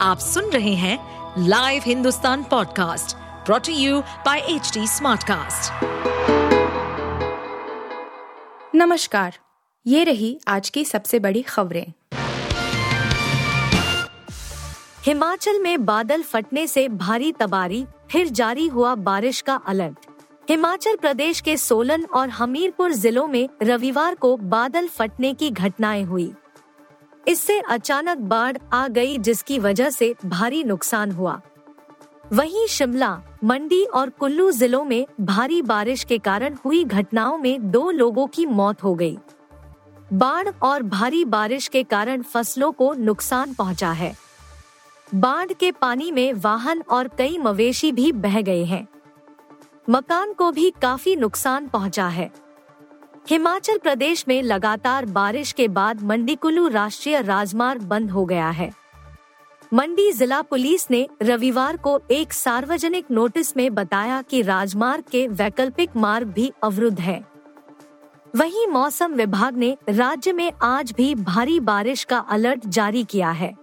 आप सुन रहे हैं live Hindustan podcast brought to you by H Smartcast. नमस्कार, ये रही आज की सबसे बड़ी खबरें। हिमाचल में बादल फटने से भारी तबाही, फिर जारी हुआ बारिश का अलर्ट। हिमाचल प्रदेश के सोलन और हमीरपुर जिलों में रविवार को बादल फटने की घटनाएँ हुई। इससे अचानक बाढ़ आ गई, जिसकी वजह से भारी नुकसान हुआ। वहीं शिमला, मंडी और कुल्लू जिलों में भारी बारिश के कारण हुई घटनाओं में दो लोगों की मौत हो गई। बाढ़ और भारी बारिश के कारण फ़सलों को नुकसान पहुँचा है। बाढ़ के पानी में वाहन और कई मवेशी भी बह गए हैं। मकान को भी काफ़ी नुकसान पहुँचा है। हिमाचल प्रदेश में लगातार बारिश के बाद मंडी कुल्लू राष्ट्रीय राजमार्ग बंद हो गया है। मंडी जिला पुलिस ने रविवार को एक सार्वजनिक नोटिस में बताया कि राजमार्ग के वैकल्पिक मार्ग भी अवरुद्ध है। वहीं मौसम विभाग ने राज्य में आज भी भारी बारिश का अलर्ट जारी किया है।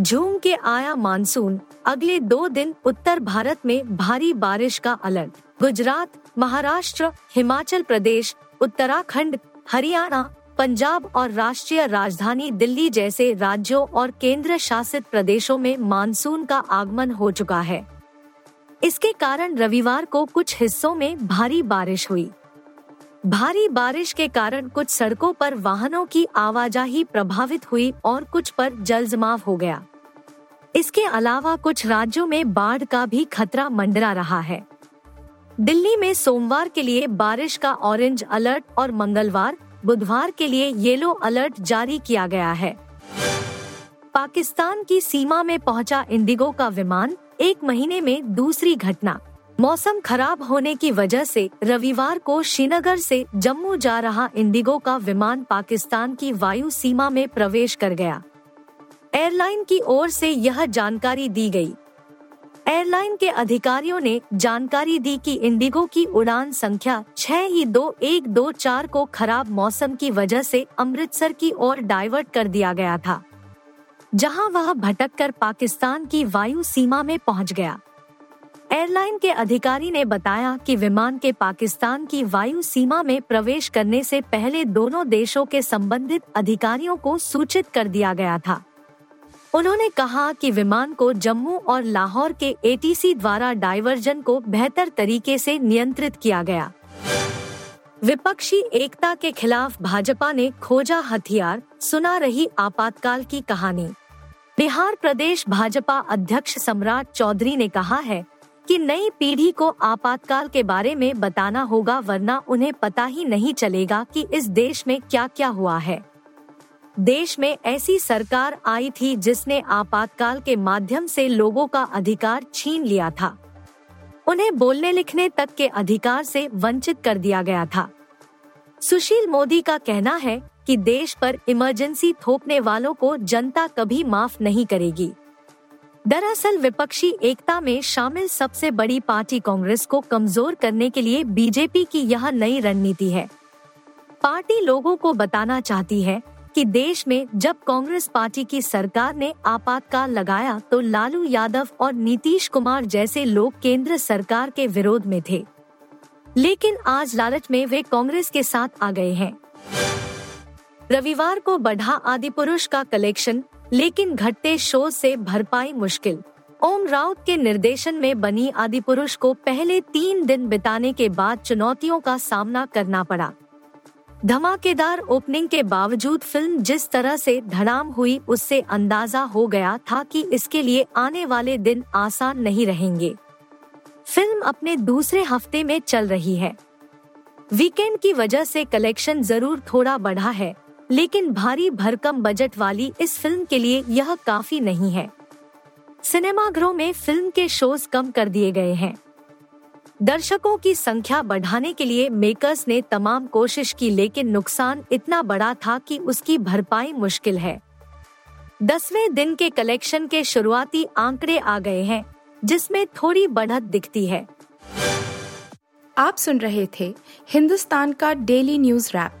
झूम के आया मानसून अगले दो दिन उत्तर भारत में भारी बारिश का अलर्ट। गुजरात, महाराष्ट्र, हिमाचल प्रदेश, उत्तराखंड, हरियाणा, पंजाब और राष्ट्रीय राजधानी दिल्ली जैसे राज्यों और केंद्र शासित प्रदेशों में मानसून का आगमन हो चुका है। इसके कारण रविवार को कुछ हिस्सों में भारी बारिश हुई। भारी बारिश के कारण कुछ सड़कों पर वाहनों की आवाजाही प्रभावित हुई और कुछ पर जल जमाव हो गया। इसके अलावा कुछ राज्यों में बाढ़ का भी खतरा मंडरा रहा है। दिल्ली में सोमवार के लिए बारिश का ऑरेंज अलर्ट और मंगलवार, बुधवार के लिए येलो अलर्ट जारी किया गया है। पाकिस्तान की सीमा में पहुँचा इंडिगो का विमान, एक महीने में दूसरी घटना। मौसम खराब होने की वजह से रविवार को श्रीनगर से जम्मू जा रहा इंडिगो का विमान पाकिस्तान की वायु सीमा में प्रवेश कर गया एयरलाइन की ओर से यह जानकारी दी गई। एयरलाइन के अधिकारियों ने जानकारी दी कि इंडिगो की उड़ान संख्या छह ही दो एक दो चार को खराब मौसम की वजह से अमृतसर की ओर डाइवर्ट कर दिया गया था, जहाँ वह भटककर पाकिस्तान की वायु सीमा में पहुँच गया एयरलाइन के अधिकारी ने बताया कि विमान के पाकिस्तान की वायु सीमा में प्रवेश करने से पहले दोनों देशों के संबंधित अधिकारियों को सूचित कर दिया गया था। उन्होंने कहा कि विमान को जम्मू और लाहौर के एटीसी द्वारा डाइवर्जन को बेहतर तरीके से नियंत्रित किया गया। विपक्षी एकता के खिलाफ भाजपा ने खोजा हथियार, सुना रही आपातकाल की कहानी। बिहार प्रदेश भाजपा अध्यक्ष सम्राट चौधरी ने कहा है कि नई पीढ़ी को आपातकाल के बारे में बताना होगा, वरना उन्हें पता ही नहीं चलेगा कि इस देश में क्या क्या हुआ है। देश में ऐसी सरकार आई थी जिसने आपातकाल के माध्यम से लोगों का अधिकार छीन लिया था। उन्हें बोलने लिखने तक के अधिकार से वंचित कर दिया गया था। सुशील मोदी का कहना है कि देश पर इमरजेंसी थोपने वालों को जनता कभी माफ़ नहीं करेगी। दरअसल विपक्षी एकता में शामिल सबसे बड़ी पार्टी कांग्रेस को कमज़ोर करने के लिए बीजेपी की यह नई रणनीति है। पार्टी लोगों को बताना चाहती है कि देश में जब कांग्रेस पार्टी की सरकार ने आपातकाल लगाया तो लालू यादव और नीतीश कुमार जैसे लोग केंद्र सरकार के विरोध में थे। लेकिन आज लालच में वे कांग्रेस के साथ आ गए हैं। रविवार को बढ़ा आदि पुरुष का कलेक्शन लेकिन घटते शो से भरपाई मुश्किल। ओम राउत के निर्देशन में बनी आदि पुरुष को पहले तीन दिन बिताने के बाद चुनौतियों का सामना करना पड़ा। धमाकेदार ओपनिंग के बावजूद फ़िल्म जिस तरह से धड़ाम हुई, उससे अंदाज़ा हो गया था कि इसके लिए आने वाले दिन आसान नहीं रहेंगे। फ़िल्म अपने दूसरे हफ़्ते में चल रही है। वीकेंड की वजह से कलेक्शन ज़रूर थोड़ा बढ़ा है। लेकिन भारी भरकम बजट वाली इस फ़िल्म के लिए यह काफ़ी नहीं है। सिनेमाघरों में फ़िल्म के शोज़ कम कर दिए गए हैं। दर्शकों की संख्या बढ़ाने के लिए मेकर्स ने तमाम कोशिश की, लेकिन नुकसान इतना बड़ा था कि उसकी भरपाई मुश्किल है। दसवें दिन के कलेक्शन के शुरुआती आंकड़े आ गए हैं, जिसमें थोड़ी बढ़त दिखती है। आप सुन रहे थे हिंदुस्तान का डेली न्यूज़ रैप।